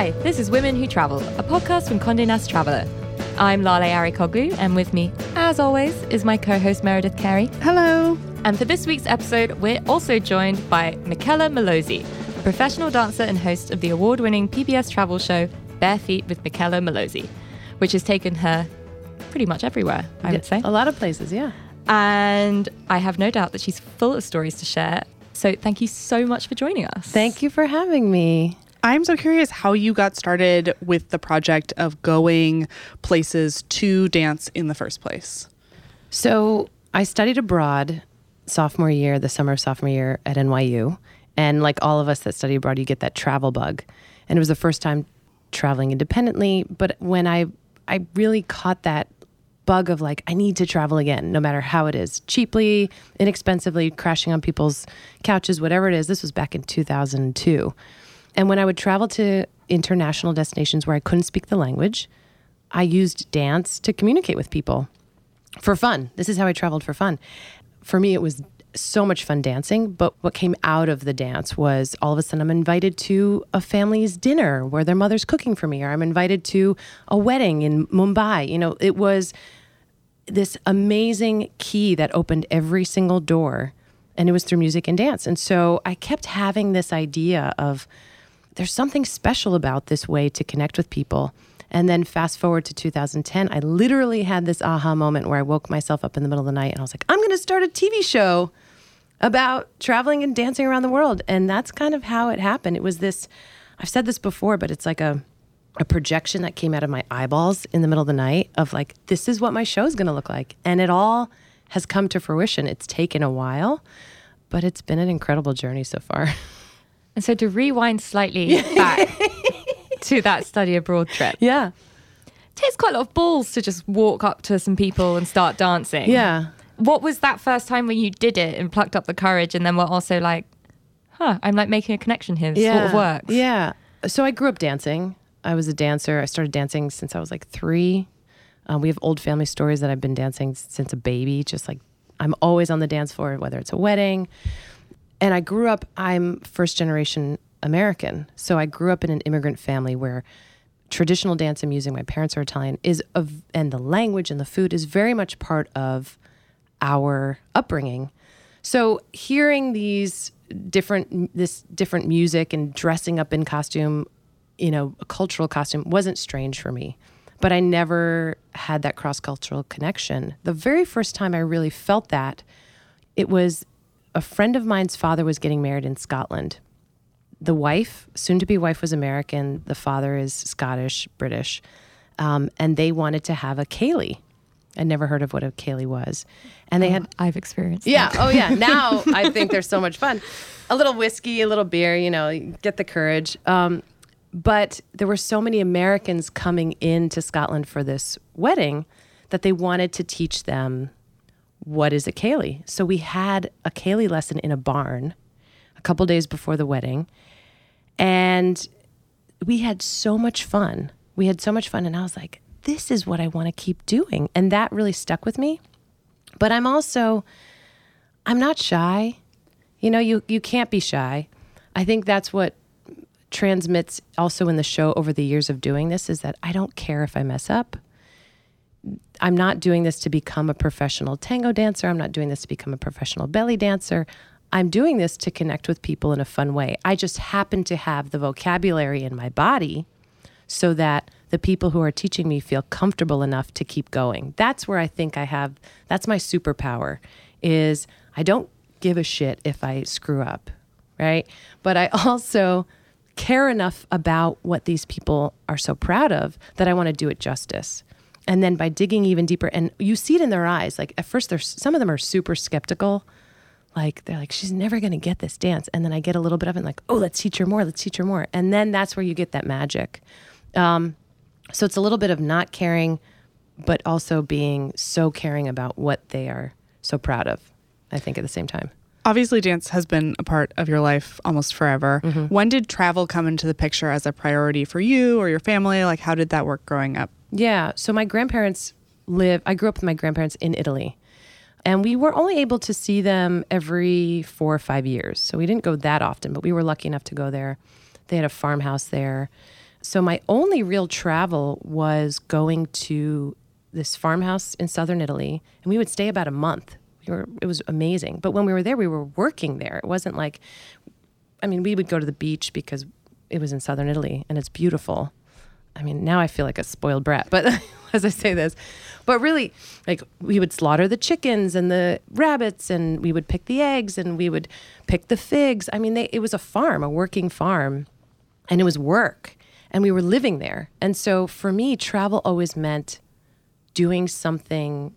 Hi, this is Women Who Travel, a podcast from Condé Nast Traveller. I'm Lale Arikoglu, and with me, as always, is my co-host Meredith Carey. Hello. And for this week's episode, we're also joined by Mickela Mallozzi, a professional dancer and host of the award-winning PBS travel show Bare Feet with Mickela Mallozzi, which has taken her pretty much everywhere, I would say. A lot of places, yeah. And I have no doubt that she's full of stories to share. So thank you so much for joining us. Thank you for having me. I'm so curious how you got started with the project of going places to dance in the first place. So, I studied abroad sophomore year, the summer of sophomore year at NYU. And like all of us that study abroad, you get that travel bug. And it was the first time traveling independently. But when I, I really caught that bug of like, I need to travel again, no matter how it is cheaply, inexpensively, crashing on people's couches, whatever it is. This was back in 2002. And when I would travel to international destinations where I couldn't speak the language, I used dance to communicate with people for fun. This is how I traveled for fun. For me, it was so much fun dancing, but what came out of the dance was all of a sudden I'm invited to a family's dinner where their mother's cooking for me, or I'm invited to a wedding in Mumbai. You know, it was this amazing key that opened every single door, and it was through music and dance. And so I kept having this idea of, there's something special about this way to connect with people. And then fast forward to 2010, I literally had this aha moment where I woke myself up in the middle of the night and I was like, I'm going to start a TV show about traveling and dancing around the world. And that's kind of how it happened. It was this, I've said this before, but it's like a, a projection that came out of my eyeballs in the middle of the night of like, this is what my show is going to look like. And it all has come to fruition. It's taken a while, but it's been an incredible journey so far. And so to rewind slightly back to that study abroad trip. Yeah. It takes quite a lot of balls to just walk up to some people and start dancing. Yeah. What was that first time when you did it and plucked up the courage and then were also like, huh, I'm like making a connection here. This yeah. sort of works. Yeah. So I grew up dancing. I was a dancer. I started dancing since I was like three. Uh, we have old family stories that I've been dancing since a baby, just like I'm always on the dance floor, whether it's a wedding, and I grew up, I'm first generation American. So I grew up in an immigrant family where traditional dance and music, my parents are Italian, is of, and the language and the food is very much part of our upbringing. So hearing these different this different music and dressing up in costume, you know, a cultural costume wasn't strange for me. But I never had that cross-cultural connection. The very first time I really felt that, it was a friend of mine's father was getting married in Scotland. The wife, soon to be wife, was American. The father is Scottish, British. Um, and they wanted to have a ceilidh. I never heard of what a ceilidh was. And they Oh, had, I've experienced yeah, that. oh yeah. Now I think they're so much fun. A little whiskey, a little beer, you know, get the courage. Um, but there were so many Americans coming into Scotland for this wedding that they wanted to teach them what is a ceilidh? So we had a ceilidh lesson in a barn a couple days before the wedding, and we had so much fun. We had so much fun, and I was like, "This is what I want to keep doing," and that really stuck with me. But I'm also, I'm not shy. You know, you you can't be shy. I think that's what transmits also in the show over the years of doing this is that I don't care if I mess up. I'm not doing this to become a professional tango dancer. I'm not doing this to become a professional belly dancer. I'm doing this to connect with people in a fun way. I just happen to have the vocabulary in my body so that the people who are teaching me feel comfortable enough to keep going. That's where I think I have that's my superpower is I don't give a shit if I screw up, right? But I also care enough about what these people are so proud of that I want to do it justice. And then by digging even deeper, and you see it in their eyes. Like at first, there's some of them are super skeptical. Like they're like, she's never going to get this dance. And then I get a little bit of it, like, oh, let's teach her more. Let's teach her more. And then that's where you get that magic. Um, so it's a little bit of not caring, but also being so caring about what they are so proud of. I think at the same time. Obviously, dance has been a part of your life almost forever. When did travel come into the picture as a priority for you or your family? Like, how did that work growing up? Yeah. So my grandparents live, I grew up with my grandparents in Italy. And we were only able to see them every four or five years. So we didn't go that often, but we were lucky enough to go there. They had a farmhouse there. So my only real travel was going to this farmhouse in southern Italy, and we would stay about a month. We were, it was amazing. But when we were there, we were working there. It wasn't like, I mean, we would go to the beach because it was in southern Italy and it's beautiful. I mean, now I feel like a spoiled brat, but as I say this, but really, like we would slaughter the chickens and the rabbits, and we would pick the eggs, and we would pick the figs. I mean, they, it was a farm, a working farm, and it was work, and we were living there. And so for me, travel always meant doing something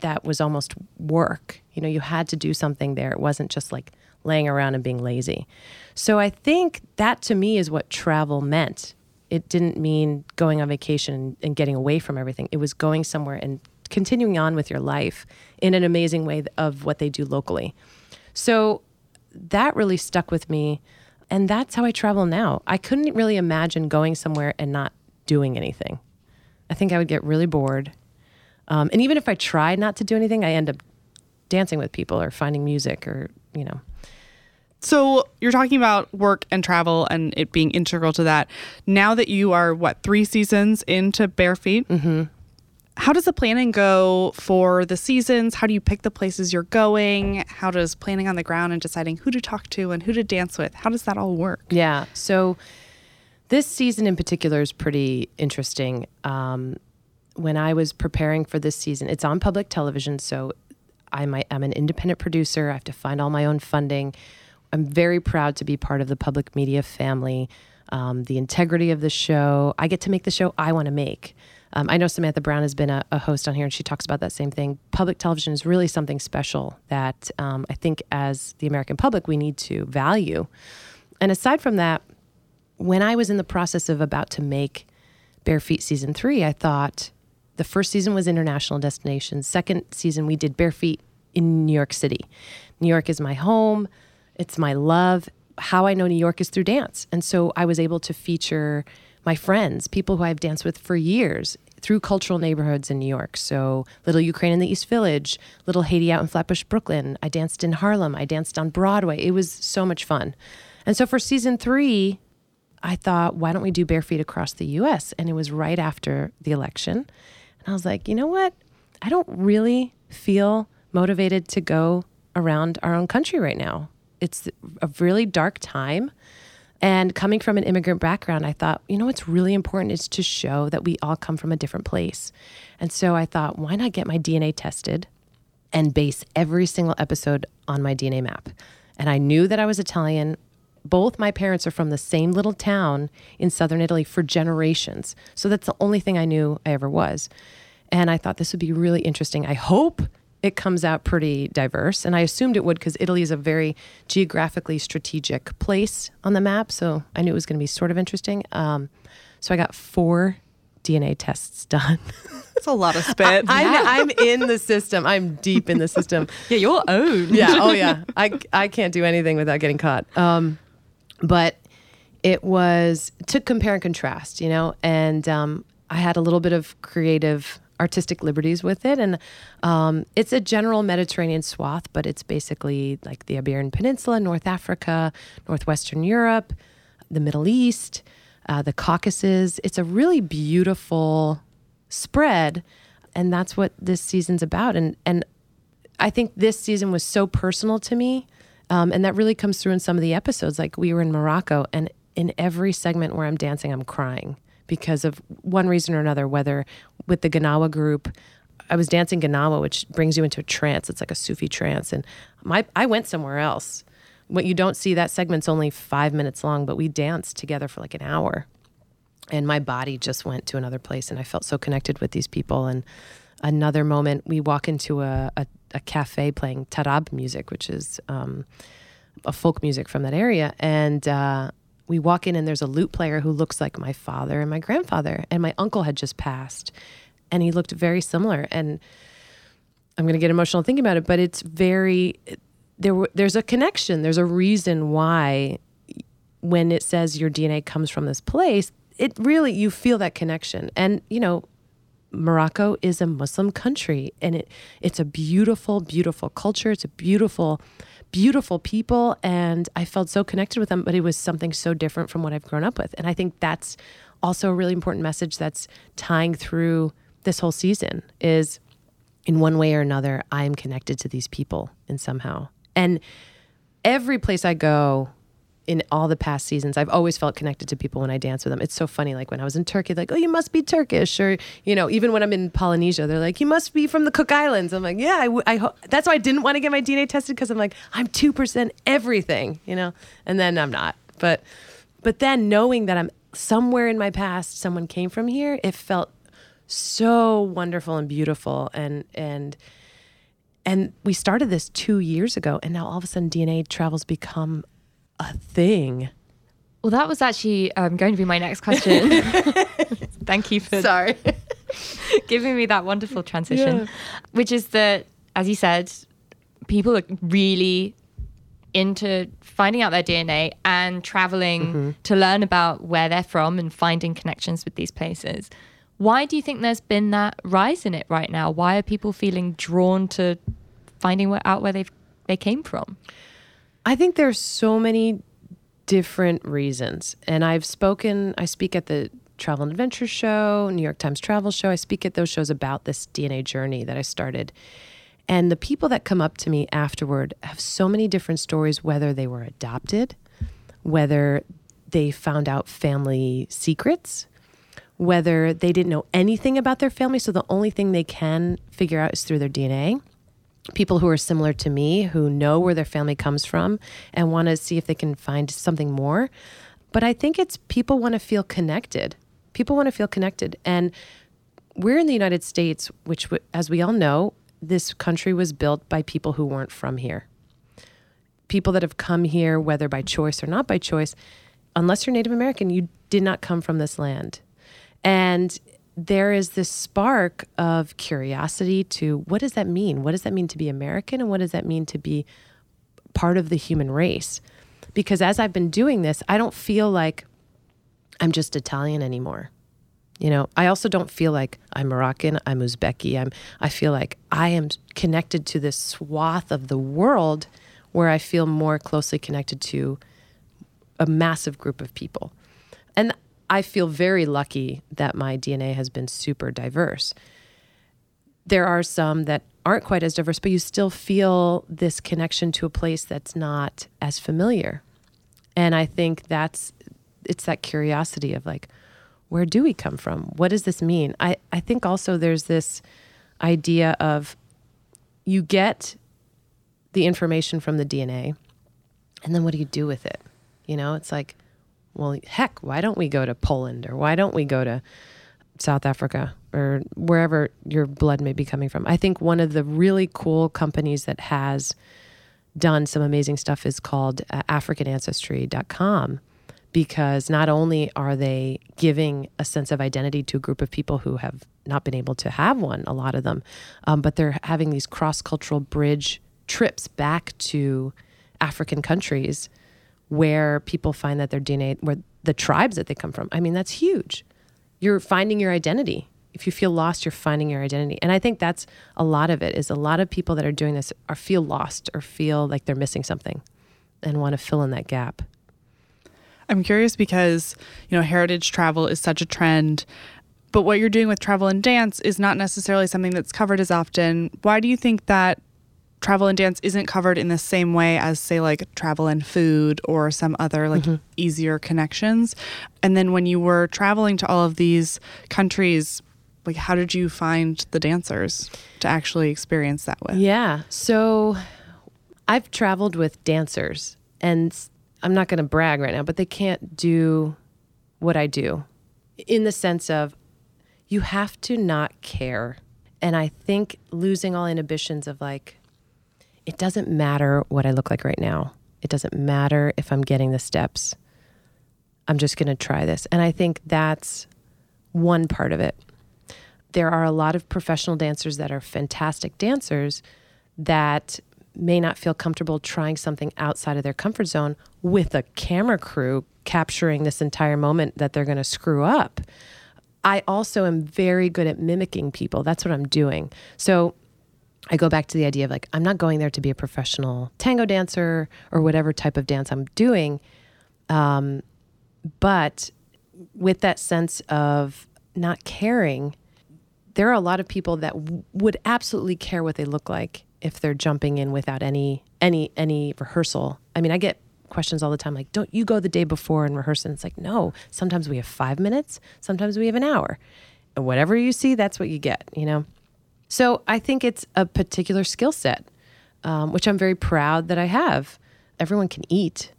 that was almost work. You know, you had to do something there. It wasn't just like laying around and being lazy. So I think that to me is what travel meant. It didn't mean going on vacation and getting away from everything. It was going somewhere and continuing on with your life in an amazing way of what they do locally. So that really stuck with me. And that's how I travel now. I couldn't really imagine going somewhere and not doing anything. I think I would get really bored. Um, and even if I tried not to do anything, I end up dancing with people or finding music or, you know. So you're talking about work and travel and it being integral to that. Now that you are what three seasons into Bare Feet, mm-hmm. how does the planning go for the seasons? How do you pick the places you're going? How does planning on the ground and deciding who to talk to and who to dance with? How does that all work? Yeah. So this season in particular is pretty interesting. Um, when I was preparing for this season, it's on public television, so I'm, I'm an independent producer. I have to find all my own funding. I'm very proud to be part of the public media family. Um, the integrity of the show. I get to make the show I want to make. Um, I know Samantha Brown has been a, a, host on here and she talks about that same thing. Public television is really something special that um, I think, as the American public, we need to value. And aside from that, when I was in the process of about to make Bare Feet season three, I thought, the first season was international destinations. Second season, we did Bare Feet in New York City. New York is my home, it's my love. How I know New York is through dance. And so I was able to feature my friends, people who I've danced with for years through cultural neighborhoods in New York. So Little Ukraine in the East Village, Little Haiti out in Flatbush, Brooklyn. I danced in Harlem. I danced on Broadway. It was so much fun. And so for season three, I thought, why don't we do Bare Feet across the US? And it was right after the election. And I was like, you know what? I don't really feel motivated to go around our own country right now. It's a really dark time. And coming from an immigrant background, I thought, you know what's really important is to show that we all come from a different place. And so I thought, why not get my DNA tested and base every single episode on my DNA map? And I knew that I was Italian. Both my parents are from the same little town in southern Italy for generations. So that's the only thing I knew I ever was. And I thought this would be really interesting. I hope it comes out pretty diverse. And I assumed it would because Italy is a very geographically strategic place on the map. So I knew it was going to be sort of interesting. Um, so I got four DNA tests done. That's a lot of spit. I, am in the system. I'm deep in the system. yeah, your own. yeah. Oh, yeah. I, I can't do anything without getting caught. Um, but it was to compare and contrast, you know, and um, I had a little bit of creative artistic liberties with it. And um, it's a general Mediterranean swath, but it's basically like the Iberian Peninsula, North Africa, Northwestern Europe, the Middle East, uh, the Caucasus. It's a really beautiful spread. And that's what this season's about. And, and I think this season was so personal to me. Um, and that really comes through in some of the episodes. Like we were in Morocco, and in every segment where I'm dancing, I'm crying because of one reason or another, whether with the Gnawa group, I was dancing Gnawa, which brings you into a trance. It's like a Sufi trance. And my, I went somewhere else. What you don't see, that segment's only five minutes long, but we danced together for like an hour. And my body just went to another place. And I felt so connected with these people. And another moment, we walk into a, a, a cafe playing tarab music, which is um, a folk music from that area. And uh, we walk in and there's a lute player who looks like my father and my grandfather. And my uncle had just passed and he looked very similar. And i'm going to get emotional thinking about it but it's very there there's a connection. There's a reason why when it says your dna comes from this place it really you feel that connection. And you know Morocco is a Muslim country and it it's a beautiful beautiful culture. It's a beautiful beautiful people and I felt so connected with them, but it was something so different from what I've grown up with. And I think that's also a really important message that's tying through this whole season is in one way or another, I am connected to these people in somehow. And every place I go in all the past seasons, I've always felt connected to people when I dance with them. It's so funny. Like when I was in Turkey, like, oh, you must be Turkish. Or, you know, even when I'm in Polynesia, they're like, you must be from the Cook Islands. I'm like, yeah, I, w- I ho-. that's why I didn't want to get my DNA tested because I'm like, I'm 2% everything, you know? And then I'm not. But, but then knowing that I'm somewhere in my past, someone came from here, it felt so wonderful and beautiful. And, and, and we started this two years ago, and now all of a sudden DNA travels become a thing. Well, that was actually um, going to be my next question. Thank you for Sorry. giving me that wonderful transition, yeah. which is that, as you said, people are really into finding out their DNA and traveling mm-hmm. to learn about where they're from and finding connections with these places. Why do you think there's been that rise in it right now? Why are people feeling drawn to finding out where they they came from? I think there's so many different reasons, and I've spoken. I speak at the Travel and Adventure Show, New York Times Travel Show. I speak at those shows about this DNA journey that I started. And the people that come up to me afterward have so many different stories, whether they were adopted, whether they found out family secrets, whether they didn't know anything about their family. So the only thing they can figure out is through their DNA. People who are similar to me, who know where their family comes from and want to see if they can find something more. But I think it's people want to feel connected. People want to feel connected. And we're in the United States, which, as we all know, this country was built by people who weren't from here. People that have come here, whether by choice or not by choice, unless you're Native American, you did not come from this land. And there is this spark of curiosity to what does that mean? What does that mean to be American? And what does that mean to be part of the human race? Because as I've been doing this, I don't feel like I'm just Italian anymore. You know, I also don't feel like I'm Moroccan, I'm Uzbeki. I'm I feel like I am connected to this swath of the world where I feel more closely connected to a massive group of people. And I feel very lucky that my DNA has been super diverse. There are some that aren't quite as diverse, but you still feel this connection to a place that's not as familiar. And I think that's it's that curiosity of like, where do we come from? What does this mean? I, I think also there's this idea of you get the information from the DNA, and then what do you do with it? You know, it's like, well, heck, why don't we go to Poland or why don't we go to South Africa or wherever your blood may be coming from? I think one of the really cool companies that has done some amazing stuff is called uh, AfricanAncestry.com because not only are they giving a sense of identity to a group of people who have not been able to have one, a lot of them, um, but they're having these cross cultural bridge trips back to African countries where people find that their DNA, where the tribes that they come from. I mean, that's huge. You're finding your identity. If you feel lost, you're finding your identity. And I think that's a lot of it is a lot of people that are doing this are feel lost or feel like they're missing something and want to fill in that gap. I'm curious because, you know, heritage travel is such a trend, but what you're doing with travel and dance is not necessarily something that's covered as often. Why do you think that travel and dance isn't covered in the same way as say like travel and food or some other like mm-hmm. easier connections. And then when you were traveling to all of these countries like how did you find the dancers to actually experience that with? Yeah. So i've traveled with dancers and i'm not going to brag right now but they can't do what i do in the sense of you have to not care. And i think losing all inhibitions of like it doesn't matter what I look like right now. It doesn't matter if I'm getting the steps. I'm just going to try this. And I think that's one part of it. There are a lot of professional dancers that are fantastic dancers that may not feel comfortable trying something outside of their comfort zone with a camera crew capturing this entire moment that they're going to screw up. I also am very good at mimicking people. That's what I'm doing. So I go back to the idea of like, I'm not going there to be a professional tango dancer or whatever type of dance I'm doing. Um, but with that sense of not caring, there are a lot of people that w- would absolutely care what they look like if they're jumping in without any any any rehearsal. I mean, I get questions all the time like, "Don't you go the day before and rehearse?" And it's like, "No, sometimes we have 5 minutes, sometimes we have an hour." And whatever you see, that's what you get, you know. So, I think it's a particular skill set um, which I'm very proud that I have. Everyone can eat,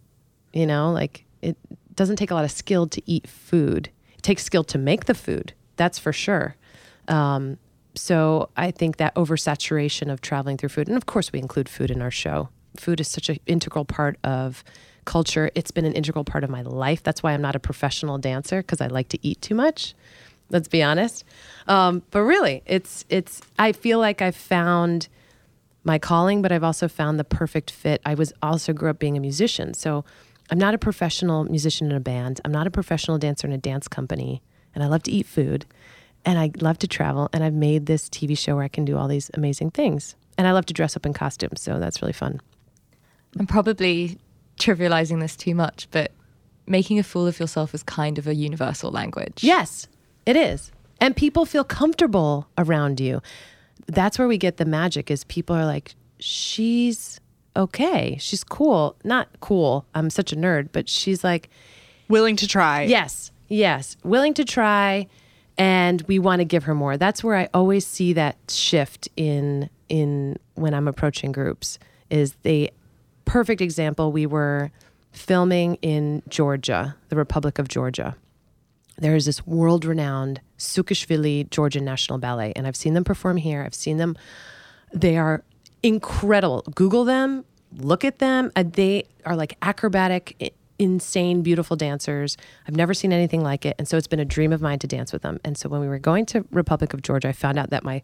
you know, like it doesn't take a lot of skill to eat food. It takes skill to make the food, that's for sure. Um, so I think that oversaturation of traveling through food, and of course we include food in our show. Food is such an integral part of culture. It's been an integral part of my life. That's why I'm not a professional dancer because I like to eat too much. Let's be honest. Um, but really, it's it's. I feel like I've found my calling, but I've also found the perfect fit. I was also grew up being a musician. So I'm not a professional musician in a band. I'm not a professional dancer in a dance company. And I love to eat food and I love to travel. And I've made this TV show where I can do all these amazing things. And I love to dress up in costumes. So that's really fun. I'm probably trivializing this too much, but making a fool of yourself is kind of a universal language. Yes, it is. And people feel comfortable around you. That's where we get the magic is people are like she's okay. She's cool. Not cool. I'm such a nerd but she's like willing to try. Yes. Yes. Willing to try and we want to give her more. That's where i always see that shift in in when i'm approaching groups is the perfect example. We were filming in georgia the republic of georgia there is this world renowned Sukhishvili Georgian National Ballet, and I've seen them perform here. I've seen them. They are incredible. Google them, look at them. Uh, they are like acrobatic, insane, beautiful dancers. I've never seen anything like it. And so it's been a dream of mine to dance with them. And so when we were going to Republic of Georgia, I found out that my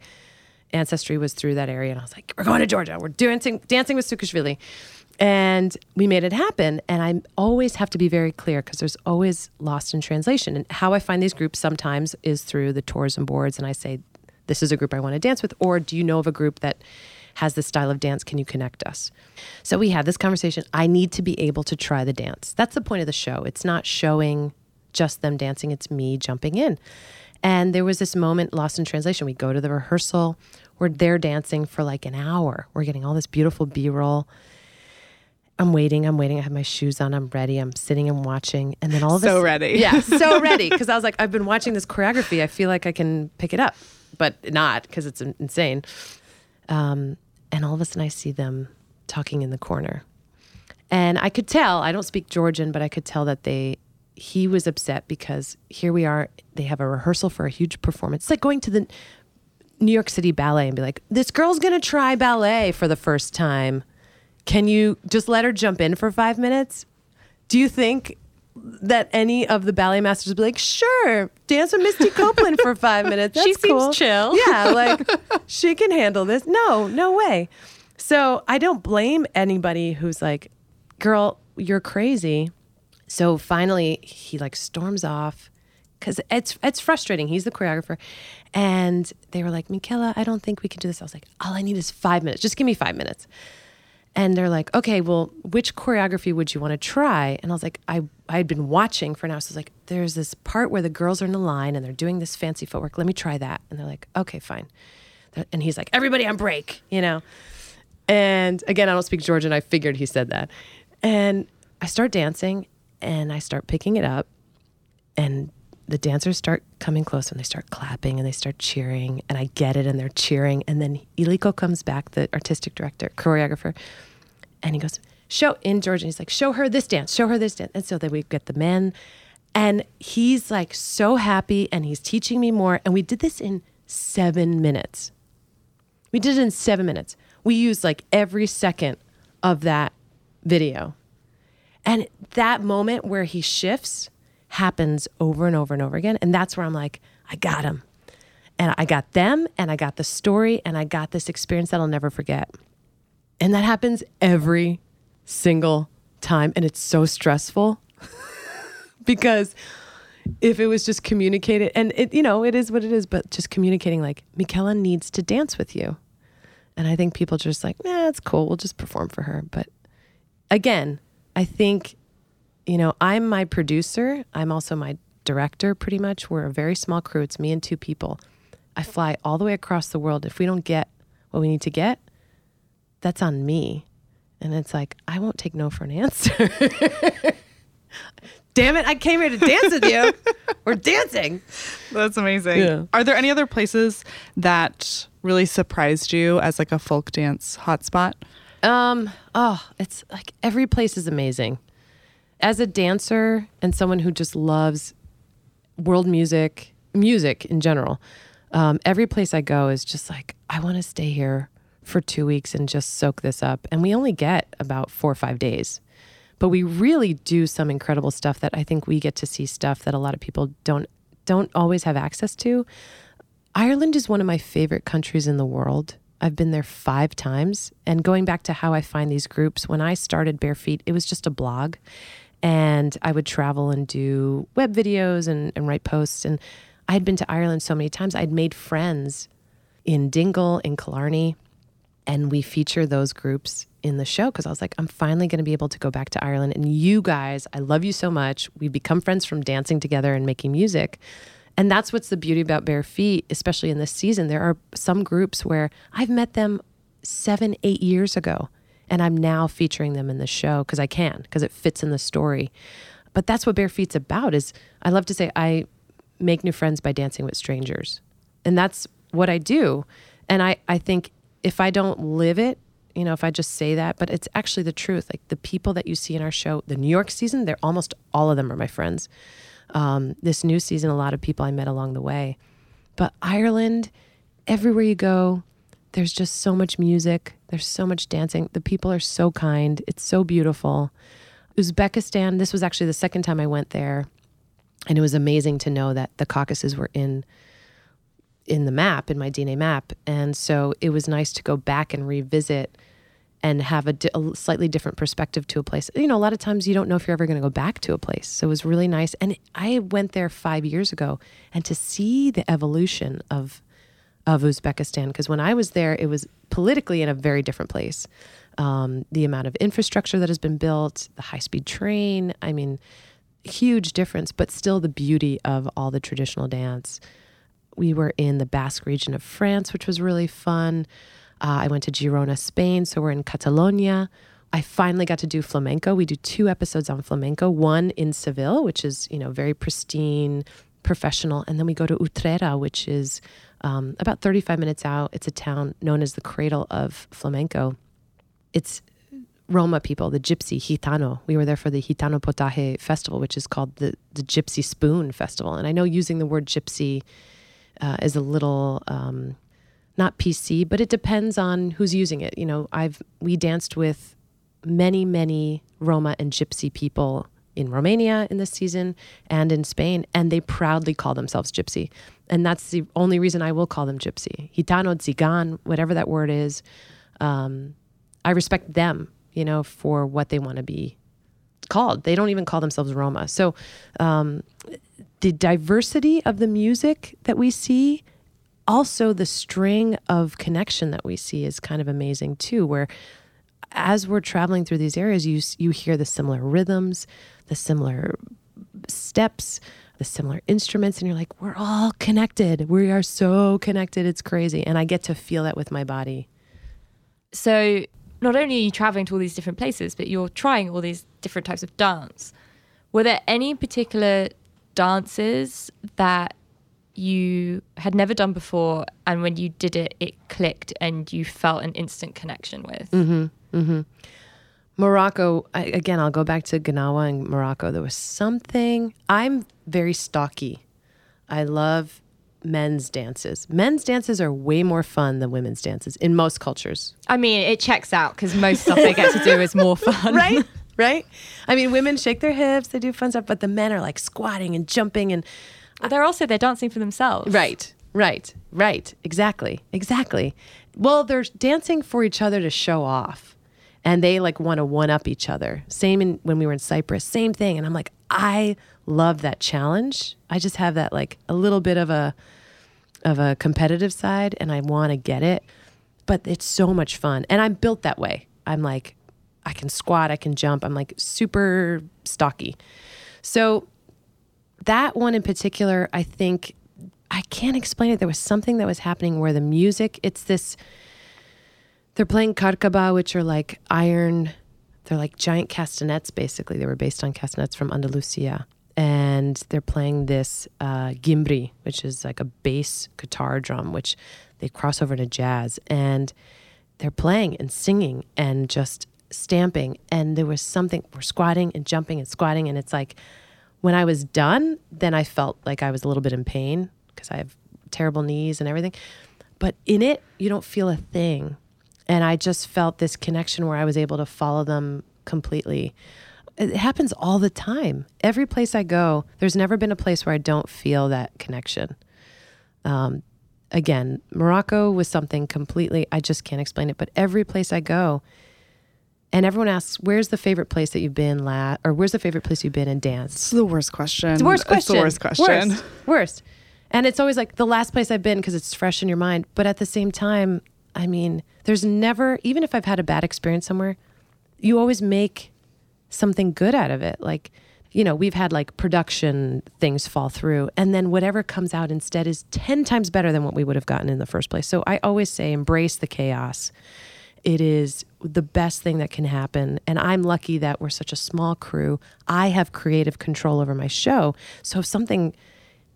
ancestry was through that area. And I was like, we're going to Georgia. We're dancing, dancing with Sukhishvili and we made it happen. And i always have to be very clear because there's always lost in translation. And how i find these groups sometimes is through the tourism boards. And i say this is a group i want to dance with or do you know of a group that has this style of dance? Can you connect us? So we had this conversation. I need to be able to try the dance. That's the point of the show. It's not showing just them dancing. It's me jumping in. And there was this moment lost in translation. We go to the rehearsal. We're there dancing for like an hour. We're getting all this beautiful b-roll I'm waiting, I'm waiting. I have my shoes on, I'm ready. I'm sitting and watching. And then all of a sudden So ready. Yeah, so ready. Because I was like, I've been watching this choreography. I feel like I can pick it up, but not because it's insane. Um, and all of a sudden, I see them talking in the corner. And I could tell, I don't speak Georgian, but I could tell that they, he was upset because here we are, they have a rehearsal for a huge performance. It's like going to the New York City Ballet and be like, this girl's gonna try ballet for the first time can you just let her jump in for five minutes? Do you think that any of the ballet masters would be like, sure, dance with Misty Copeland for five minutes. That's she seems cool. chill. Yeah, like she can handle this. No, no way. So I don't blame anybody who's like, girl, you're crazy. So finally, he like storms off because it's it's frustrating. He's the choreographer, and they were like, Mickela, I don't think we can do this. I was like, all I need is five minutes. Just give me five minutes and they're like, okay, well, which choreography would you want to try? And I was like, I I had been watching for now, so I was like, there's this part where the girls are in a line and they're doing this fancy footwork. Let me try that. And they're like, okay, fine. And he's like, everybody on break, you know. And again, I don't speak Georgian. I figured he said that. And I start dancing and I start picking it up, and the dancers start coming close and they start clapping and they start cheering and I get it and they're cheering. And then Iliko comes back the artistic director choreographer and he goes show in Georgia he's like show her this dance show her this dance. And so then we get the men and he's like so happy and he's teaching me more and we did this in 7 minutes. We did it in 7 minutes. We used like every second of that video. And that moment where he shifts happens over and over and over again. And that's where I'm like, I got him. And I got them, and I got the story, and I got this experience that I'll never forget. And that happens every single time. And it's so stressful because if it was just communicated, and it, you know, it is what it is, but just communicating like, Mickela needs to dance with you. And I think people just like, nah, it's cool. We'll just perform for her. But again, I think you know, I'm my producer. I'm also my director pretty much. We're a very small crew. It's me and two people. I fly all the way across the world. If we don't get what we need to get, that's on me. And it's like, I won't take no for an answer. Damn it, I came here to dance with you. We're dancing. That's amazing. Yeah. Are there any other places that really surprised you as like a folk dance hotspot? Um, oh, it's like every place is amazing. As a dancer and someone who just loves world music, music in general, um, every place I go is just like, I want to stay here for two weeks and just soak this up. And we only get about four or five days. But we really do some incredible stuff that I think we get to see stuff that a lot of people don't don't always have access to. Ireland is one of my favorite countries in the world. I've been there five times. And going back to how I find these groups, when I started Bare Feet, it was just a blog. And I would travel and do web videos and, and write posts. And I had been to Ireland so many times. I'd made friends in Dingle, in Killarney, and we feature those groups in the show because I was like, I'm finally going to be able to go back to Ireland. And you guys, I love you so much. We become friends from dancing together and making music. And that's what's the beauty about Bare Feet, especially in this season. There are some groups where I've met them seven, eight years ago, and I'm now featuring them in the show because I can, because it fits in the story. But that's what Bare Feet's about. Is I love to say I make new friends by dancing with strangers, and that's what I do. And I I think if I don't live it, you know, if I just say that, but it's actually the truth. Like the people that you see in our show, the New York season, they're almost all of them are my friends. Um, this new season, a lot of people I met along the way. But Ireland, everywhere you go, there's just so much music. There's so much dancing. The people are so kind. It's so beautiful. Uzbekistan, this was actually the second time I went there. And it was amazing to know that the Caucasus were in in the map in my DNA map, and so it was nice to go back and revisit and have a, di- a slightly different perspective to a place. You know, a lot of times you don't know if you're ever going to go back to a place, so it was really nice. And I went there five years ago, and to see the evolution of of Uzbekistan, because when I was there, it was politically in a very different place. Um, the amount of infrastructure that has been built, the high speed train, I mean, huge difference, but still the beauty of all the traditional dance we were in the Basque region of France, which was really fun. Uh, I went to Girona, Spain, so we're in Catalonia. I finally got to do flamenco. We do two episodes on flamenco, one in Seville, which is, you know, very pristine, professional, and then we go to Utrera, which is um, about 35 minutes out. It's a town known as the cradle of flamenco. It's Roma people, the Gypsy Gitano. We were there for the Gitano Potaje festival, which is called the the Gypsy Spoon Festival. And I know using the word gypsy uh, is a little um, not PC, but it depends on who's using it. You know, I've we danced with many, many Roma and Gypsy people in Romania in this season and in Spain, and they proudly call themselves Gypsy. And that's the only reason I will call them Gypsy. Gitano, Tzigan, whatever that word is. Um, I respect them, you know, for what they want to be called. They don't even call themselves Roma. So um, the diversity of the music that we see, also the string of connection that we see is kind of amazing too, where as we're traveling through these areas, you you hear the similar rhythms, the similar steps, the similar instruments, and you're like, we're all connected. We are so connected. It's crazy, and I get to feel that with my body. So not only are you traveling to all these different places, but you're trying all these different types of dance. Were there any particular dances that you had never done before, and when you did it, it clicked and you felt an instant connection with? Mm-hmm. Morocco, I, again, I'll go back to Gnawa and Morocco. There was something, I'm very stocky. I love men's dances. Men's dances are way more fun than women's dances in most cultures. I mean, it checks out because most stuff they get to do is more fun. right? Right? I mean, women shake their hips, they do fun stuff, but the men are like squatting and jumping and But they're also they're dancing for themselves. Right, right, right. Exactly, exactly. Well, they're dancing for each other to show off, and they like want to one up each other. Same in when we were in Cyprus, same thing. And I'm like, I love that challenge. I just have that like a little bit of a of a competitive side, and I want to get it. But it's so much fun, and I'm built that way. I'm like, I can squat, I can jump. I'm like super stocky. So that one in particular, I think I can't explain it. There was something that was happening where the music, it's this, they're playing karkaba, which are like iron, they're like giant castanets basically. They were based on castanets from Andalusia. And they're playing this uh, gimbri, which is like a bass guitar drum, which they cross over to jazz. And they're playing and singing and just stamping. And there was something, we're squatting and jumping and squatting. And it's like, when I was done, then I felt like I was a little bit in pain because I have terrible knees and everything. But in it, you don't feel a thing. And I just felt this connection where I was able to follow them completely. It happens all the time. Every place I go, there's never been a place where I don't feel that connection. Um, again, Morocco was something completely, I just can't explain it, but every place I go, and everyone asks, "Where's the favorite place that you've been la or where's the favorite place you've been and dance?" It's the worst question. It's the worst question. It's the worst question. Worst. worst. And it's always like the last place I've been because it's fresh in your mind. But at the same time, I mean, there's never, even if I've had a bad experience somewhere, you always make something good out of it. Like, you know, we've had like production things fall through, and then whatever comes out instead is 10 times better than what we would have gotten in the first place. So I always say embrace the chaos. It is the best thing that can happen. And I'm lucky that we're such a small crew. I have creative control over my show. So if something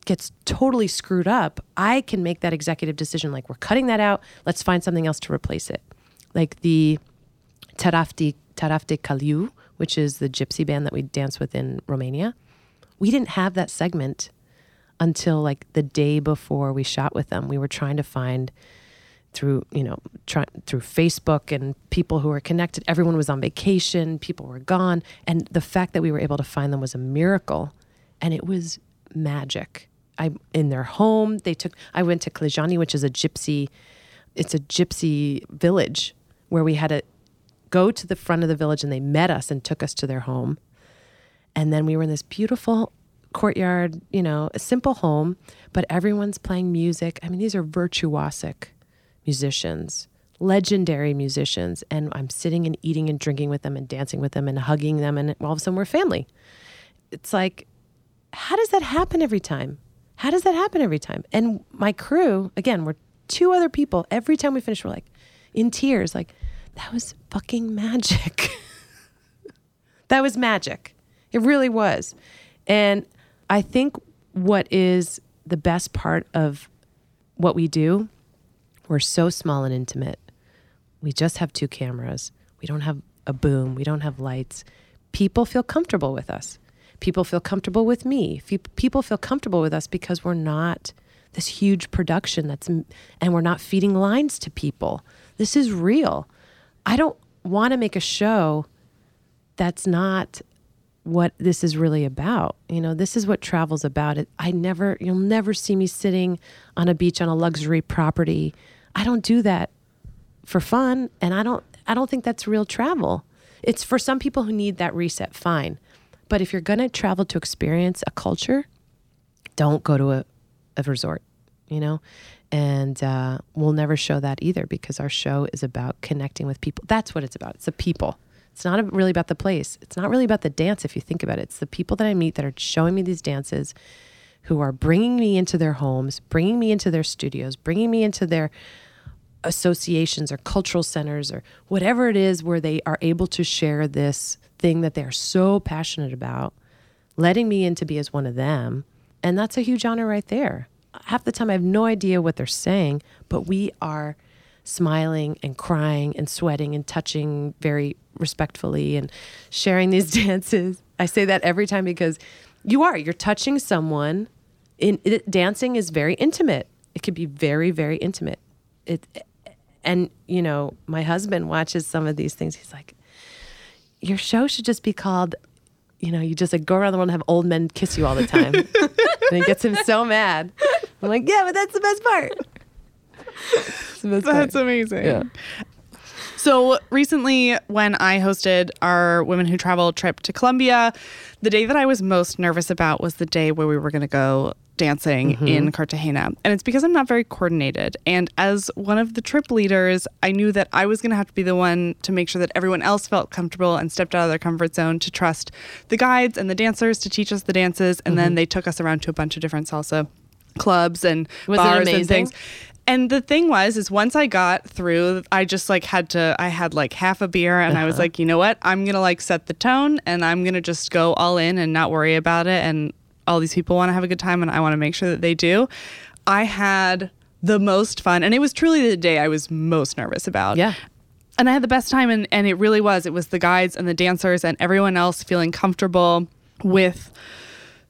gets totally screwed up, I can make that executive decision like, we're cutting that out. Let's find something else to replace it. Like the Tarafti, Taraf de Caliu, which is the gypsy band that we dance with in Romania. We didn't have that segment until like the day before we shot with them. We were trying to find through you know try, through Facebook and people who were connected. Everyone was on vacation, people were gone, and the fact that we were able to find them was a miracle, and it was magic. I in their home. They took. I went to Clejani, which is a gypsy. It's a gypsy village where we had to go to the front of the village, and they met us and took us to their home. And then we were in this beautiful courtyard, you know, a simple home, but everyone's playing music. I mean, these are virtuosic musicians, legendary musicians, and I'm sitting and eating and drinking with them and dancing with them and hugging them, and all of a sudden we're family. It's like, how does that happen every time? How does that happen every time? And my crew, again, we're two other people. Every time we finish, we're like in tears, like, that was fucking magic. that was magic. It really was. And I think what is the best part of what we do we're so small and intimate. We just have two cameras. We don't have a boom. We don't have lights. People feel comfortable with us. People feel comfortable with me. People feel comfortable with us because we're not this huge production that's, and we're not feeding lines to people. This is real. I don't want to make a show that's not what this is really about. You know, this is what travel's about. It, I never, you'll never see me sitting on a beach on a luxury property I don't do that for fun and I don't I don't think that's real travel. It's for some people who need that reset, fine. But if you're going to travel to experience a culture, don't go to a, a resort, you know? And uh, we'll never show that either because our show is about connecting with people. That's what it's about. It's the people. It's not really about the place. It's not really about the dance if you think about it. It's the people that I meet that are showing me these dances who are bringing me into their homes, bringing me into their studios, bringing me into their associations or cultural centers or whatever it is where they are able to share this thing that they're so passionate about, letting me in to be as one of them. And that's a huge honor right there. Half the time I have no idea what they're saying, but we are smiling and crying and sweating and touching very respectfully and sharing these dances. I say that every time because you are, you're touching someone. In it, dancing is very intimate. It can be very, very intimate. It and, you know, my husband watches some of these things. He's like, your show should just be called, you know, you just like go around the world and have old men kiss you all the time. and it gets him so mad. I'm like, yeah, but that's the best part. The best that's part. amazing. Yeah. So recently, when I hosted our Women Who Travel trip to Colombia, the day that I was most nervous about was the day where we were going to go dancing Mm-hmm. in Cartagena. And it's because I'm not very coordinated. And as one of the trip leaders, I knew that I was going to have to be the one to make sure that everyone else felt comfortable and stepped out of their comfort zone to trust the guides and the dancers to teach us the dances. And Mm-hmm. then they took us around to a bunch of different salsa clubs and Was bars and things. And the thing was, is once I got through, I just like had to, I had like half a beer and I Uh-huh. was like, you know what? I'm going to like set the tone and I'm going to just go all in and not worry about it. And all these people want to have a good time and I want to make sure that they do. I had the most fun. And it was truly the day I was most nervous about. Yeah. And I had the best time. And, and it really was. It was the guides and the dancers and everyone else feeling comfortable with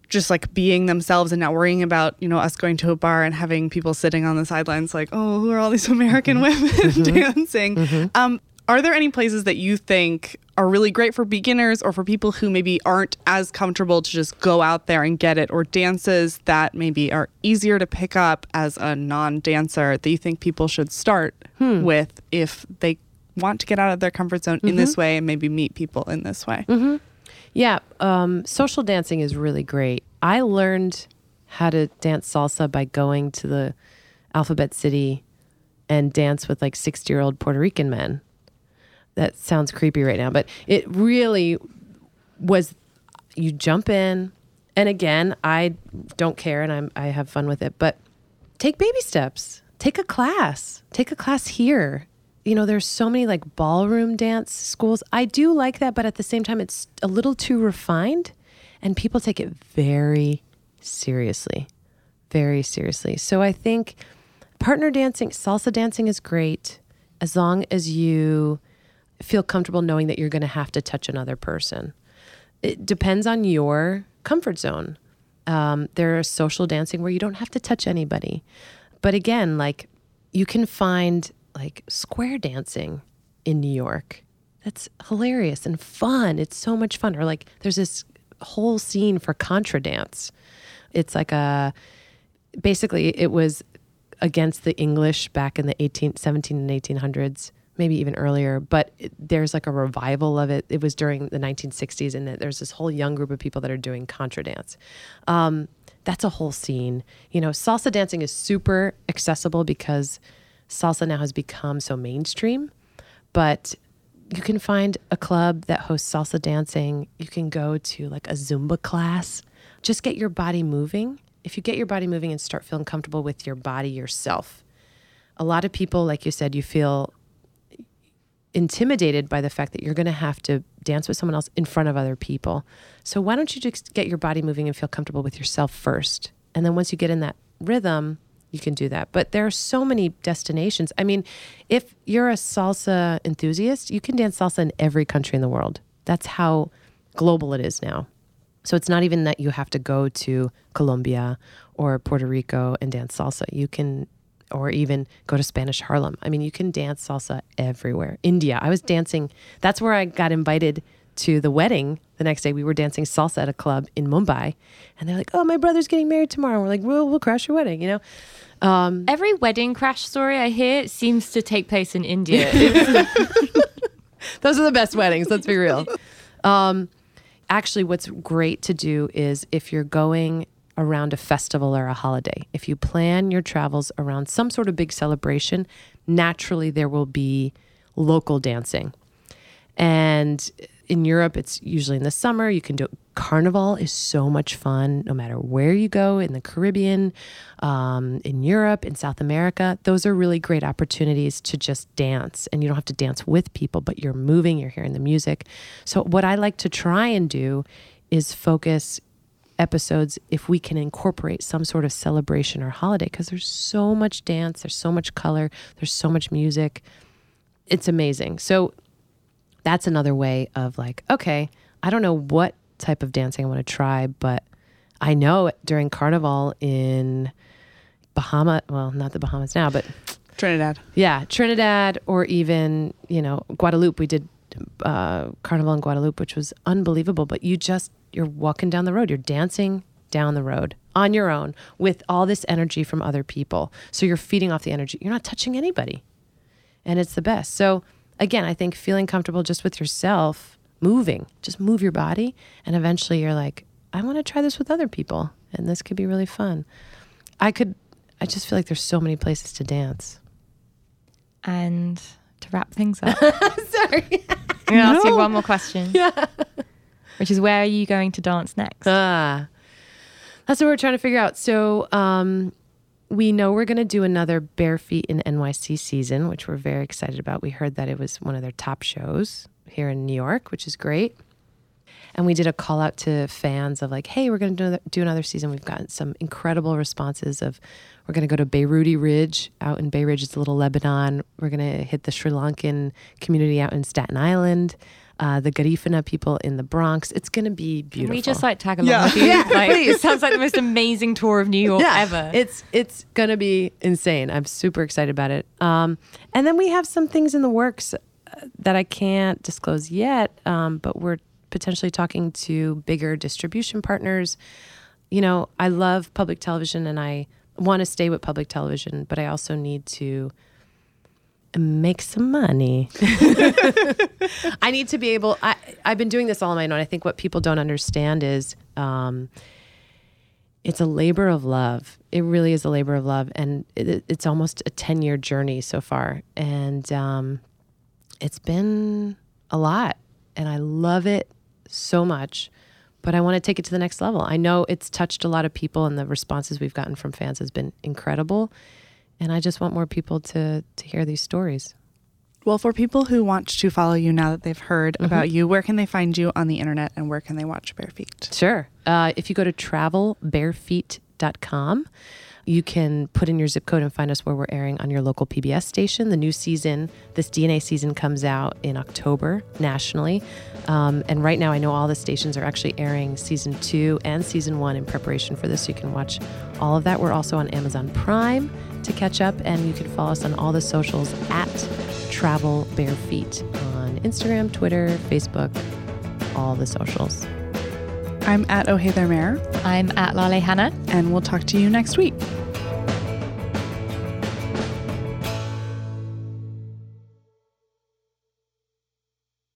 just like being themselves and not worrying about you know us going to a bar and having people sitting on the sidelines like oh who are all these american mm-hmm. women mm-hmm. dancing? Mm-hmm. Um, are there any places that you think are really great for beginners or for people who maybe aren't as comfortable to just go out there and get it or dances that maybe are easier to pick up as a non-dancer that you think people should start hmm. with if they want to get out of their comfort zone in this way and maybe meet people in this way Yeah, um, social dancing is really great. I learned how to dance salsa by going to the Alphabet City and dance with like 60 year old Puerto Rican men. That sounds creepy right now, but it really was you jump in and again i don't care and I'm, i have fun with it but take baby steps take a class take a class here you know there's so many like ballroom dance schools i do like that but at the same time it's a little too refined and people take it very seriously very seriously so i think partner dancing salsa dancing is great as long as you feel comfortable knowing that you're going to have to touch another person it depends on your comfort zone. Um, are social dancing where you don't have to touch anybody. But again, like you can find like square dancing in New York. That's hilarious and fun. It's so much fun. Or like there's this whole scene for contra dance. It's like a basically it was against the English back in the 18, 17 and 1800s, maybe even earlier. But it, there's like a revival of it. It was during the 1960s, and there's this whole young group of people that are doing contra dance. Um, that's a whole scene. You know, salsa dancing is super accessible because salsa now has become so mainstream. But you can find a club that hosts salsa dancing. You can go to like a Zumba class. Just get your body moving. If you get your body moving and start feeling comfortable with your body yourself, a lot of people, like you said, you feel intimidated by the fact that you're going to have to dance with someone else in front of other people. So why don't you just get your body moving and feel comfortable with yourself first? And then once you get in that rhythm, you can do that. But there are so many destinations. I mean, if you're a salsa enthusiast, you can dance salsa in every country in the world. That's how global it is now. So it's not even that you have to go to Colombia or Puerto Rico and dance salsa. You can, or even go to Spanish Harlem. I mean, you can dance salsa everywhere. India. I was dancing, that's where I got invited to the wedding the next day. We were dancing salsa at a club in Mumbai. And they're like, oh, my brother's getting married tomorrow. And we're like, well, we'll crash your wedding, you know? Every wedding crash story I hear seems to take place in India. Those are the best weddings. Let's be real. Um, actually, what's great to do is if you're going around a festival or a holiday, if you plan your travels around some sort of big celebration, naturally there will be local dancing. And in Europe, it's usually in the summer. You can do it. Carnival is so much fun, no matter where you go in the Caribbean, um, in Europe, in South America. Those are really great opportunities to just dance, and you don't have to dance with people, but you're moving, you're hearing the music. So, what I like to try and do is focus episodes if we can incorporate some sort of celebration or holiday because there's so much dance, there's so much color, there's so much music. It's amazing. So that's another way of like, okay, I don't know what type of dancing I want to try, but I know during Carnival in Bahama, well, not the Bahamas now, but Trinidad. yeah, Trinidad or even, you know, Guadeloupe. We did uh, Carnival in Guadeloupe, which was unbelievable. But you just, you're walking down the road, you're dancing down the road on your own with all this energy from other people. So you're feeding off the energy. You're not touching anybody. And it's the best. So again, I think feeling comfortable just with yourself, moving, just move your body. And eventually you're like, I want to try this with other people. And this could be really fun. I could, I just feel like there's so many places to dance. And to wrap things up, Sorry. I'm going to ask you one more question. Yeah. Which is where are you going to dance next? Ah, that's what we're trying to figure out. So, um, we know we're going to do another Bare Feet in NYC season, which we're very excited about. We heard that it was one of their top shows here in New York, which is great. And we did a call out to fans of like, hey, we're going to do another, season. We've gotten some incredible responses of we're going to go to Beiruti Ridge out in Bay Ridge. It's a little Lebanon. We're going to hit the Sri Lankan community out in Staten Island, uh, the Garifuna people in the Bronx. It's going to be Can beautiful. we just like tag along Yeah. with you? Yeah, like, please. it sounds like the most amazing tour of New York ever. It's it's gonna be insane. I'm super excited about it. Um, and then we have some things in the works uh, that I can't disclose yet, um, but we're potentially talking to bigger distribution partners. You know, I love public television and I want to stay with public television, but I also need to make some money. I need to be able. I I've been doing this all on my own. I think what people don't understand is. Um, it's a labor of love. It really is a labor of love, and it, it's almost a ten year journey so far, and um, it's been a lot, and I love it so much. But I want to take it to the next level. I know it's touched a lot of people, and the responses we've gotten from fans has been incredible. And I just want more people to to hear these stories. Well, for people who want to follow you now that they've heard about you, where can they find you on the internet and where can they watch Bare Feet? Sure. Uh, if you go to travelbarefeet.com, you can put in your zip code and find us where we're airing on your local PBS station. The new season, this DNA season, comes out in October nationally. Um, and right now, I know all the stations are actually airing season two and season one in preparation for this. So you can watch all of that. We're also on Amazon Prime to catch up, and you can follow us on all the socials at Travel Bare Feet on Instagram, Twitter, Facebook, all the socials. I'm at Oh Hey There Mayor, I'm at Lale Hannah. and we'll talk to you next week.